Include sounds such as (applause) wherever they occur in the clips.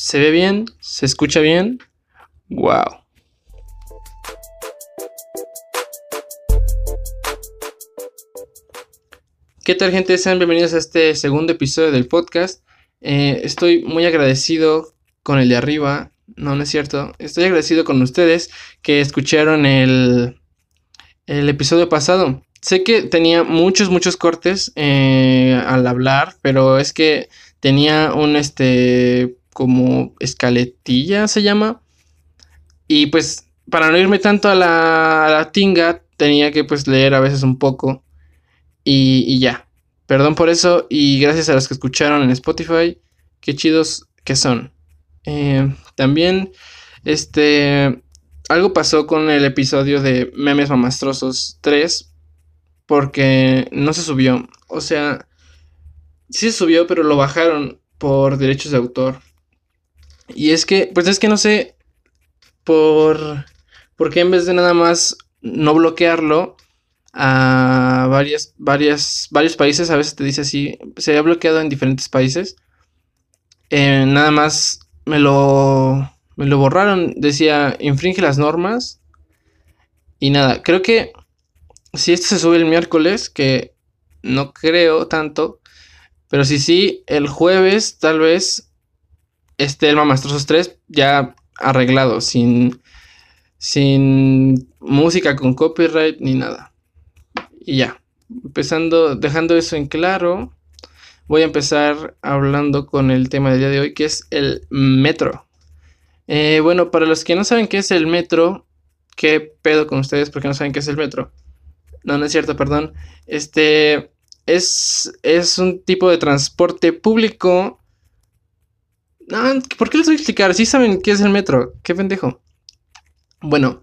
¿Se ve bien? ¿Se escucha bien? ¡Wow! ¿Qué tal gente? Sean bienvenidos a este segundo episodio del podcast. Eh, estoy muy agradecido con el de arriba. No, no es cierto. Estoy agradecido con ustedes que escucharon el, el episodio pasado. Sé que tenía muchos, muchos cortes eh, al hablar, pero es que tenía un, este, como escaletilla se llama. Y pues, para no irme tanto a la, a la tinga, tenía que pues leer a veces un poco. Y, y, ya. Perdón por eso. Y gracias a los que escucharon en Spotify. Qué chidos que son. Eh, también, este, algo pasó con el episodio de Memes Mamastrosos 3 porque no se subió. O sea, sí se subió, pero lo bajaron por derechos de autor. Y es que, pues es que no sé por, por qué en vez de nada más no bloquearlo a varias, varios países, a veces te dice así, se había bloqueado en diferentes países. Eh, nada más me lo, me lo borraron, decía, infringe las normas. Y nada, creo que si este se sube el miércoles, que no creo tanto, pero si sí, el jueves tal vez esté el Mamastrosos 3 ya arreglado, sin, sin música con copyright ni nada. Y ya, empezando, dejando eso en claro, voy a empezar hablando con el tema del día de hoy, que es el metro. Eh, bueno, para los que no saben qué es el metro, ¿qué pedo con ustedes porque no saben qué es el metro? No, no es cierto, perdón. Este es, es un tipo de transporte público. ¿Por qué les voy a explicar? Si saben qué es el metro. Qué pendejo. Bueno,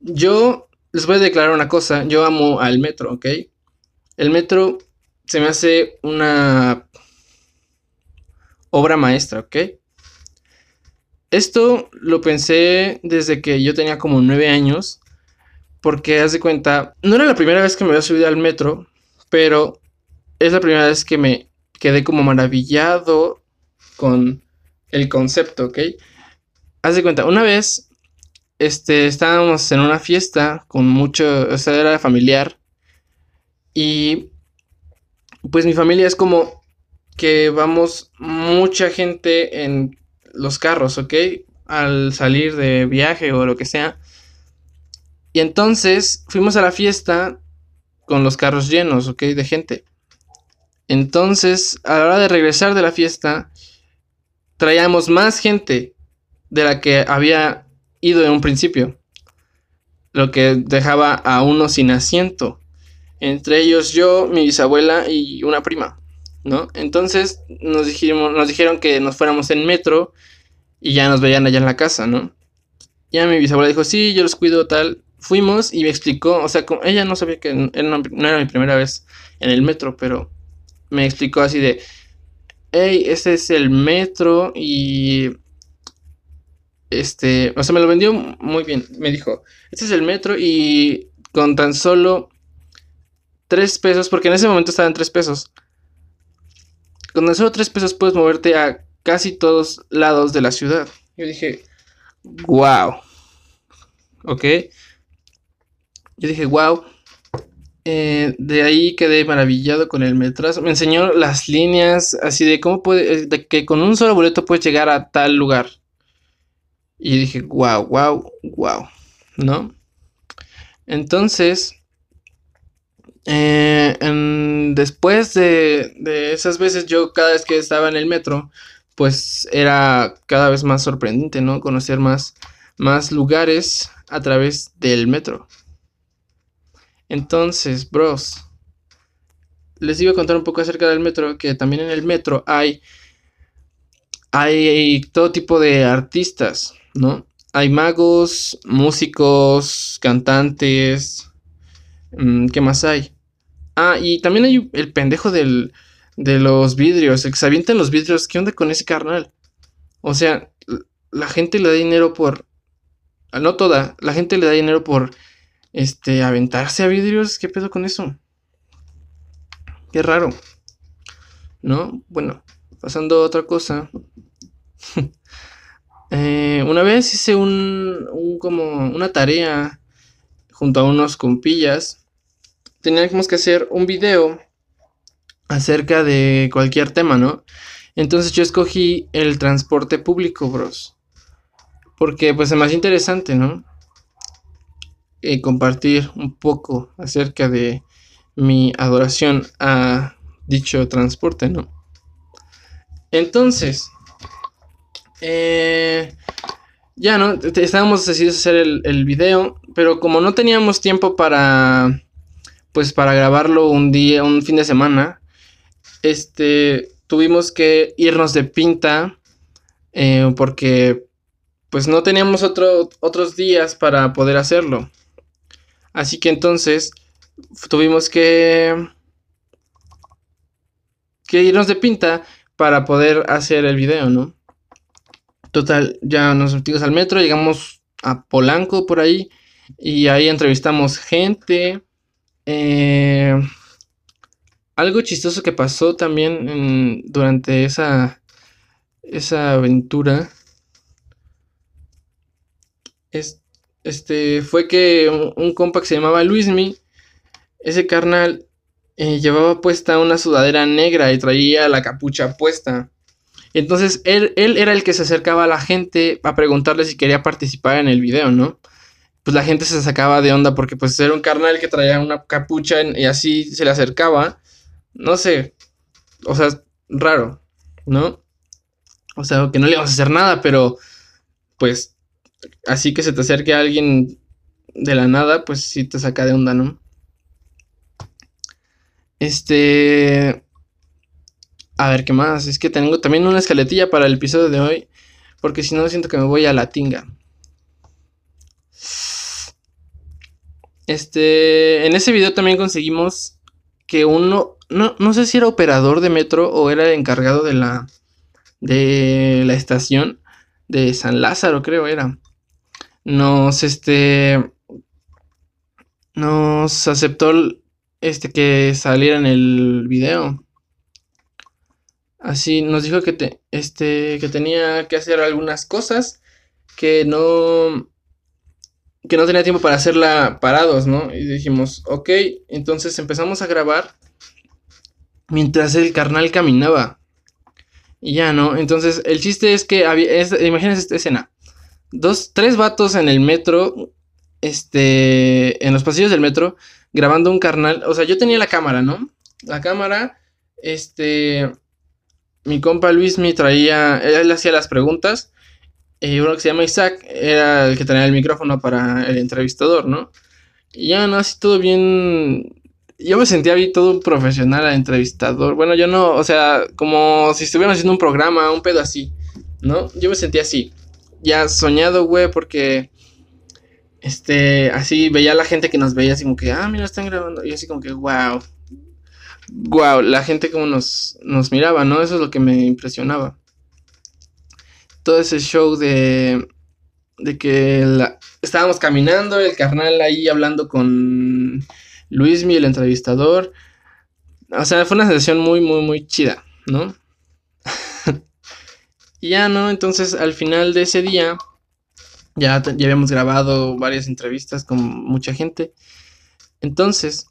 yo les voy a declarar una cosa. Yo amo al metro, ¿ok? El metro se me hace una obra maestra, ¿ok? Esto lo pensé desde que yo tenía como nueve años porque, haz de cuenta, no era la primera vez que me había subido al metro, pero es la primera vez que me quedé como maravillado con el concepto, ¿ok? Haz de cuenta, una vez este, estábamos en una fiesta con mucho, o sea, era familiar. Y pues mi familia es como que vamos mucha gente en los carros, ¿ok? Al salir de viaje o lo que sea. Y entonces fuimos a la fiesta con los carros llenos, ¿ok? De gente. Entonces, a la hora de regresar de la fiesta, traíamos más gente de la que había ido en un principio. Lo que dejaba a uno sin asiento. Entre ellos yo, mi bisabuela y una prima, ¿no? Entonces nos, dijimos, nos dijeron que nos fuéramos en metro y ya nos veían allá en la casa, ¿no? Ya mi bisabuela dijo, sí, yo los cuido tal fuimos y me explicó, o sea, ella no sabía que no, era mi primera vez en el metro, pero me explicó así de, hey, este es el metro y... Este, o sea, me lo vendió muy bien. Me dijo, este es el metro y con tan solo tres pesos, porque en ese momento estaban tres pesos. Con tan solo tres pesos puedes moverte a casi todos lados de la ciudad. Yo dije, wow. Ok. Yo dije, wow. Eh, de ahí quedé maravillado con el metrazo. Me enseñó las líneas así de cómo puede, eh, de que con un solo boleto puedes llegar a tal lugar. Y dije, wow, wow, wow, ¿no? Entonces, eh, después de, de esas veces, yo cada vez que estaba en el metro, pues era cada vez más sorprendente, ¿no? Conocer más, más lugares a través del metro. Entonces, bros, les iba a contar un poco acerca del metro, que también en el metro hay, hay todo tipo de artistas, ¿no? Hay magos, músicos, cantantes, mm, ¿qué más hay? Ah, y también hay el pendejo del, de los vidrios, el que se avientan los vidrios, ¿qué onda con ese carnal? O sea, la gente le da dinero por... No toda, la gente le da dinero por este, aventarse a vidrios, ¿qué pedo con eso? Qué raro. ¿No? Bueno, pasando a otra cosa. (laughs) Eh, una vez hice un, un, como una tarea junto a unos compillas. Teníamos que hacer un video acerca de cualquier tema, ¿no? Entonces yo escogí el transporte público, bros. Porque pues es más interesante, ¿no? Eh, compartir un poco acerca de mi adoración a dicho transporte, ¿no? Entonces, eh, ya, ¿no? Estábamos decididos a hacer el, el, video, pero como no teníamos tiempo para, pues, para grabarlo un día, un fin de semana, este, tuvimos que irnos de pinta, eh, porque, pues, no teníamos otro, otros días para poder hacerlo. Así que entonces, tuvimos que, que irnos de pinta para poder hacer el video, ¿no? Total, ya nos metimos al metro, llegamos a Polanco por ahí y ahí entrevistamos gente. Eh, algo chistoso que pasó también durante esa, esa aventura es, este, fue que un, compa que se llamaba Luismi, ese carnal eh, llevaba puesta una sudadera negra y traía la capucha puesta. Entonces él, él era el que se acercaba a la gente a preguntarle si quería participar en el video, ¿no? Pues la gente se sacaba de onda porque pues era un carnal que traía una capucha y así se le acercaba. No sé, o sea, raro, ¿no? O sea, que no le íbamos a hacer nada, pero pues así que se te acerque alguien de la nada, pues sí te saca de onda, ¿no? Este... A ver, ¿qué más? Es que tengo también una escaletilla para el episodio de hoy. Porque si no, siento que me voy a la tinga. Este. En ese video también conseguimos que uno. No, no sé si era operador de metro o era el encargado de la. De la estación de San Lázaro, creo era. Nos, este. Nos aceptó este que saliera en el video. Así nos dijo que, te, este, que tenía que hacer algunas cosas que no, que no tenía tiempo para hacerla parados, ¿no? Y dijimos, ok, entonces empezamos a grabar mientras el carnal caminaba. Y ya, ¿no? Entonces el chiste es que había, imagínense esta escena. Dos, tres vatos en el metro, este, en los pasillos del metro, grabando un carnal. O sea, yo tenía la cámara, ¿no? La cámara, este, mi compa Luis me traía, él hacía las preguntas. Y uno que se llama Isaac era el que tenía el micrófono para el entrevistador, ¿no? Y ya no, así todo bien. Yo me sentía todo profesional al entrevistador. Bueno, yo no, o sea, como si estuviéramos haciendo un programa, un pedo así, ¿no? Yo me sentía así. Ya soñado, güey, porque. Este, así veía a la gente que nos veía así como que, ah, mira, están grabando. Y así como que, wow, wow, la gente como nos, nos miraba, ¿no? Eso es lo que me impresionaba. Todo ese show de, de que estábamos caminando, el carnal ahí hablando con Luismi, el entrevistador. O sea, fue una sensación muy, muy, muy chida, ¿no? (laughs) y ya, ¿no? Entonces, al final de ese día, ya, habíamos grabado varias entrevistas con mucha gente. Entonces,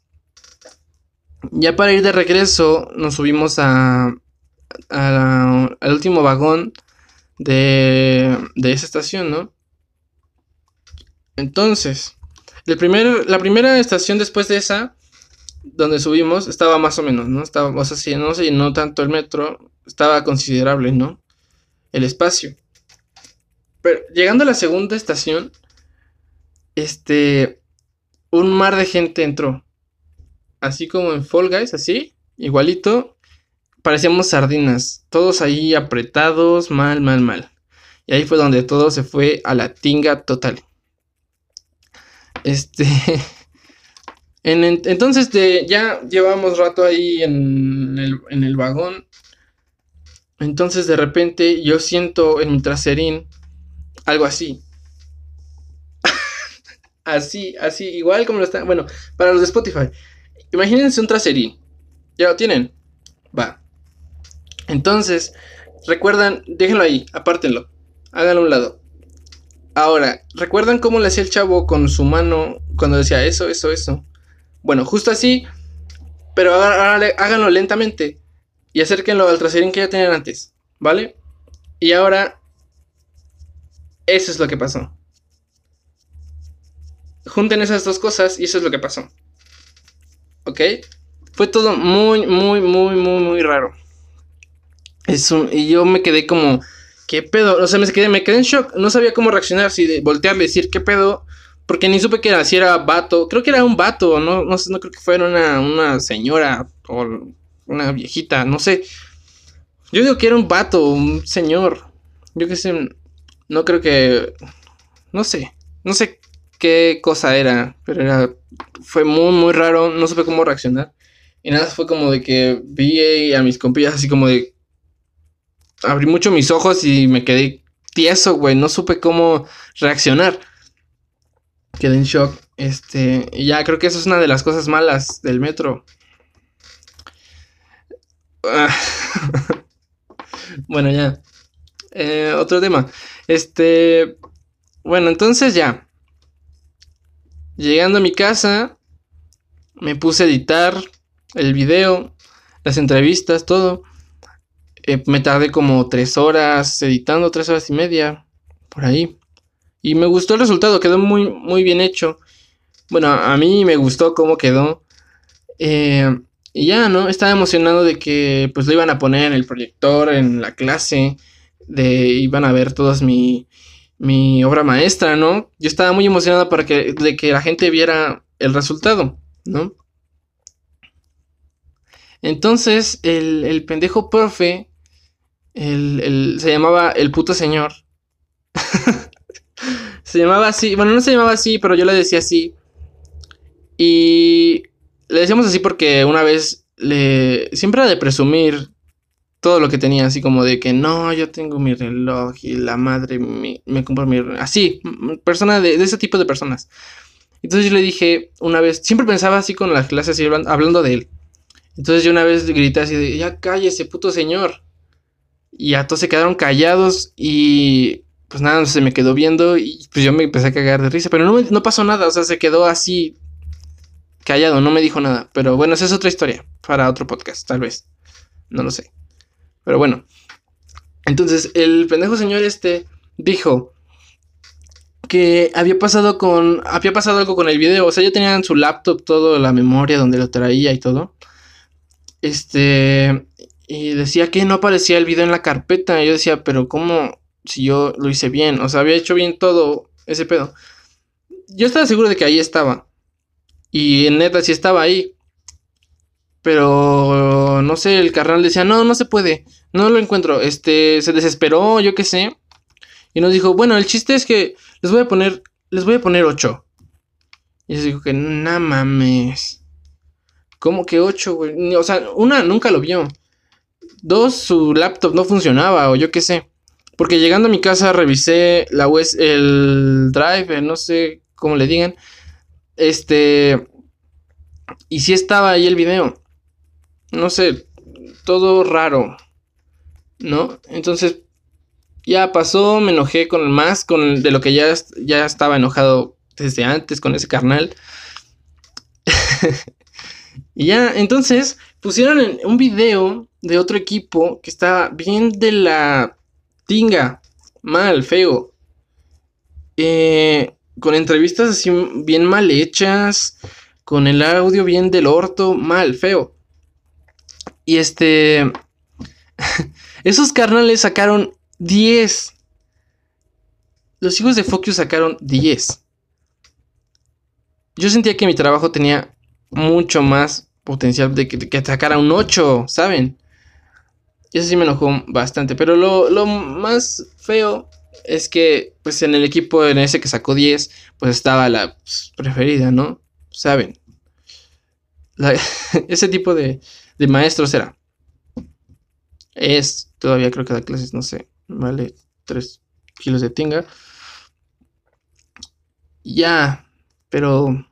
ya para ir de regreso, nos subimos a, al último vagón de, de esa estación, ¿no? Entonces, el primer, la primera estación después de esa, donde subimos, estaba más o menos, ¿no? Estaba, o sea, si no se llenó tanto el metro, estaba considerable, ¿no? El espacio. Pero llegando a la segunda estación, este, un mar de gente entró así como en Fall Guys, así, igualito, parecíamos sardinas, todos ahí apretados, mal, mal, mal. Y ahí fue donde todo se fue a la tinga total. Este. (laughs) entonces de, ya llevamos rato ahí en el, en el vagón. Entonces de repente yo siento en mi traserín algo así. (laughs) así, así, igual como lo está. Bueno, para los de Spotify. Imagínense un traserín. ¿Ya lo tienen? Va. Entonces, recuerdan, déjenlo ahí, apártenlo. háganlo a un lado. Ahora, ¿recuerdan cómo le hacía el chavo con su mano cuando decía eso, eso, eso? Bueno, justo así, pero háganlo lentamente y acérquenlo al traserín que ya tenían antes, ¿vale? Y ahora, eso es lo que pasó. Junten esas dos cosas y eso es lo que pasó. ¿Ok? Fue todo muy, muy, muy, muy, muy raro. Es y yo me quedé como, ¿qué pedo? O sea, me quedé, me quedé en shock. No sabía cómo reaccionar, si de voltearle, decir, ¿qué pedo? Porque ni supe que era, si era vato. Creo que era un vato, no, no, no creo que fuera una, una señora o una viejita, no sé. Yo digo que era un vato, un señor. Yo qué sé, no creo que... No sé, no sé qué cosa era, pero era... Fue muy, muy raro, no supe cómo reaccionar. Y nada, fue como de que vi a mis compillas así como de... Abrí mucho mis ojos y me quedé tieso, güey. No supe cómo reaccionar. Quedé en shock. Este, ya creo que eso es una de las cosas malas del metro. (laughs) bueno, ya. Eh, otro tema. Este. Bueno, entonces ya. Llegando a mi casa, me puse a editar el video, las entrevistas, todo. Eh, me tardé como tres horas editando, tres horas y media, por ahí. Y me gustó el resultado, quedó muy, muy bien hecho. Bueno, a mí me gustó cómo quedó. Eh, y ya, ¿no? Estaba emocionado de que pues lo iban a poner en el proyector, en la clase, de iban a ver todas mi, mi obra maestra, ¿no? Yo estaba muy emocionado para que, de que la gente viera el resultado, ¿no? Entonces, el, el pendejo profe, el, el, se llamaba el puto señor. (laughs) se llamaba así, bueno, no se llamaba así, pero yo le decía así. Y le decíamos así porque una vez le. Siempre era de presumir todo lo que tenía, así como de que no, yo tengo mi reloj y la madre me, me compró mi reloj. Así, persona de, ese tipo de personas. Entonces yo le dije una vez, siempre pensaba así con las clases, hablando, de él. Entonces yo una vez grité así de, ya cállese, puto señor. Y a todos se quedaron callados y pues nada, se me quedó viendo y pues yo me empecé a cagar de risa, pero no, no pasó nada, o sea, se quedó así callado, no me dijo nada. Pero bueno, esa es otra historia para otro podcast, tal vez. No lo sé. Pero bueno. Entonces, el pendejo señor este dijo que había pasado con. Había pasado algo con el video. O sea, ya tenía en su laptop todo la memoria donde lo traía y todo. Este. Y decía que no aparecía el video en la carpeta. Y yo decía, pero ¿cómo? Si yo lo hice bien. O sea, había hecho bien todo ese pedo. Yo estaba seguro de que ahí estaba. Y neta sí estaba ahí. Pero no sé, el carnal decía, no, no se puede. No lo encuentro. Este, se desesperó, yo qué sé. Y nos dijo, bueno, el chiste es que les voy a poner, les voy a poner 8. Y se dijo que, no mames. ¿Cómo que 8, güey? O sea, una nunca lo vio. Dos, su laptop no funcionaba o yo qué sé. Porque llegando a mi casa revisé la web, el drive, no sé cómo le digan. Este. Y si estaba ahí el video. No sé. Todo raro. ¿No? Entonces. Ya pasó. Me enojé con el más. Con de lo que ya, ya estaba enojado desde antes con ese carnal. (laughs) y ya. Entonces. Pusieron un video de otro equipo. Que está bien de la tinga. Mal, feo. Eh, con entrevistas así bien mal hechas, con el audio bien del orto, mal, feo. Y este... (laughs) Esos carnales sacaron 10. Los hijos de Focus sacaron 10. Yo sentía que mi trabajo tenía mucho más potencial de que, sacara un 8, ¿saben? Y eso sí me enojó bastante. Pero lo, lo más feo es que, pues en el equipo en ese que sacó 10, pues estaba la pues, preferida, ¿no? Saben. (laughs) ese tipo de, de maestros era. Es, todavía creo que da clases, no sé, vale 3 kilos de tinga. Ya, pero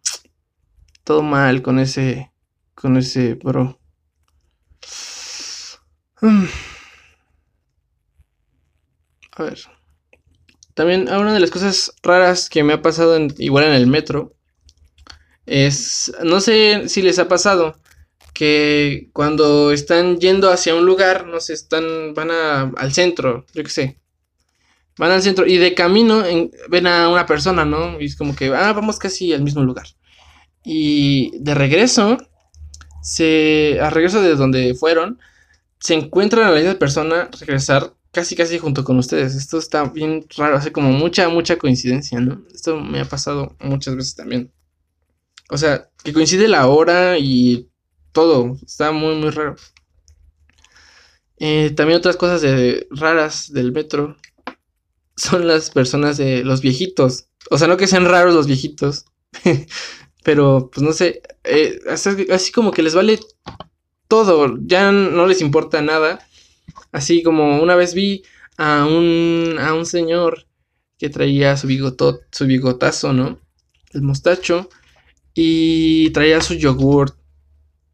todo mal con ese, con ese bro. A ver. También una de las cosas raras que me ha pasado igual en el metro es, no sé si les ha pasado, que cuando están yendo hacia un lugar, no sé, están, van al centro, yo qué sé, van al centro y de camino ven a una persona, ¿no? Y es como que, ah, vamos casi al mismo lugar. Y de regreso, se, a regreso de donde fueron, se encuentran a la misma persona regresar casi casi junto con ustedes. Esto está bien raro, hace como mucha, mucha coincidencia, ¿no? Esto me ha pasado muchas veces también. O sea, que coincide la hora y todo. Está muy, muy raro. Eh, también otras cosas de, raras del metro son las personas de los viejitos. O sea, no que sean raros los viejitos. (laughs) pero, pues no sé. Eh, así como que les vale todo. Ya no les importa nada Así como una vez vi a un, a un señor que traía su, bigotot, su bigotazo, ¿no? El mostacho. Y traía su yogurt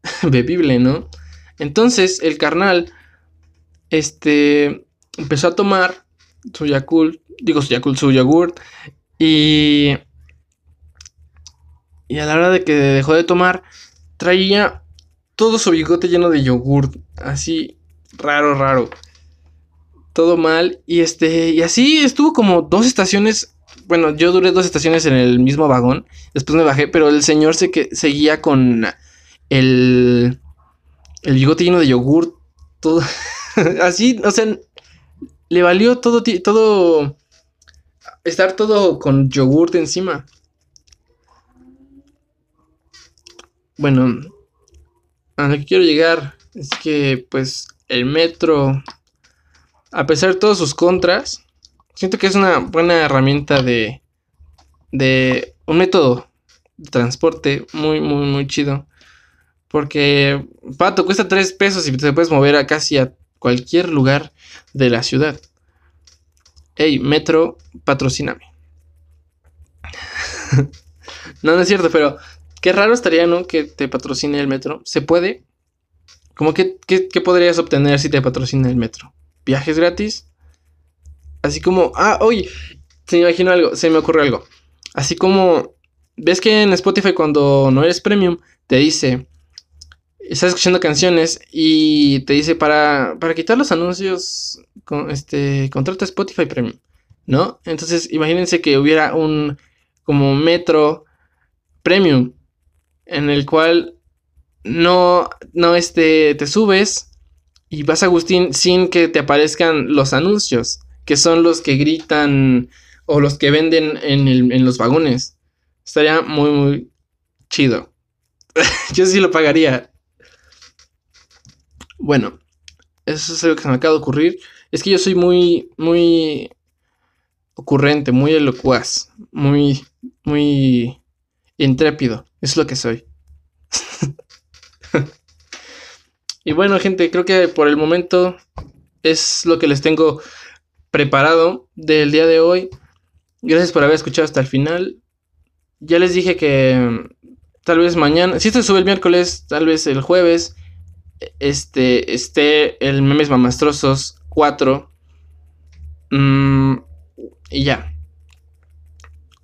(laughs) bebible, ¿no? Entonces el carnal, este, empezó a tomar su Yakult, digo su Yakult, su yogurt. Y, y a la hora de que dejó de tomar, traía todo su bigote lleno de yogurt. Así, raro, raro. Todo mal. Y este, y así estuvo como dos estaciones. Bueno, yo duré dos estaciones en el mismo vagón. Después me bajé, pero el señor se que seguía con el, el bigote lleno de yogur. Todo (laughs) así, o sea, le valió todo, todo, estar todo con yogurt encima. Bueno, a lo que quiero llegar es que, pues, el metro, a pesar de todos sus contras, siento que es una buena herramienta de, de un método de transporte muy, muy, muy chido. Porque, pato, cuesta 3 pesos y te puedes mover a casi a cualquier lugar de la ciudad. Hey, Metro, patrocíname. (laughs) no, no es cierto, pero qué raro estaría, ¿no? Que te patrocine el metro. ¿Se puede? ¿Cómo que, qué, podrías obtener si te patrocina el metro? ¿Viajes gratis? Así como, ah, oye, se me imagino algo, se me ocurre algo. Así como, ves que en Spotify cuando no eres premium, te dice, estás escuchando canciones y te dice para, para quitar los anuncios, con, este, contrata Spotify Premium, ¿no? Entonces, imagínense que hubiera un como metro premium en el cual no, no, este, te subes y vas a Agustín sin que te aparezcan los anuncios, que son los que gritan o los que venden en, en los vagones. Estaría muy, muy chido. (laughs) Yo sí lo pagaría. Bueno, eso es algo que se me acaba de ocurrir. Es que yo soy muy, muy ocurrente, muy elocuaz, muy, muy intrépido. Es lo que soy. Y bueno, gente, creo que por el momento es lo que les tengo preparado del día de hoy. Gracias por haber escuchado hasta el final. Ya les dije que mm, tal vez mañana, si esto sube el miércoles, tal vez el jueves, este, esté el Memes Mamastrosos 4. Mm, y ya.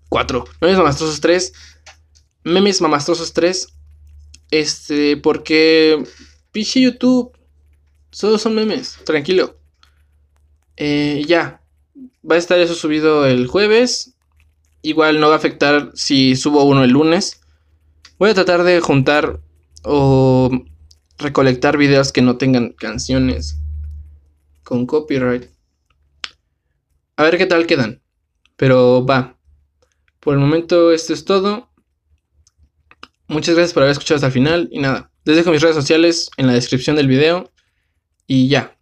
4. Memes Mamastrosos 3. Memes Mamastrosos 3. Este, porque piche YouTube. Solo son memes, tranquilo. Eh, ya. Va a estar eso subido el jueves. Igual no va a afectar si subo uno el lunes. Voy a tratar de juntar o recolectar videos que no tengan canciones con copyright. A ver qué tal quedan. Pero va. Por el momento esto es todo. Muchas gracias por haber escuchado hasta el final y nada, les dejo mis redes sociales en la descripción del video y ya.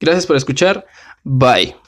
Gracias por escuchar. Bye.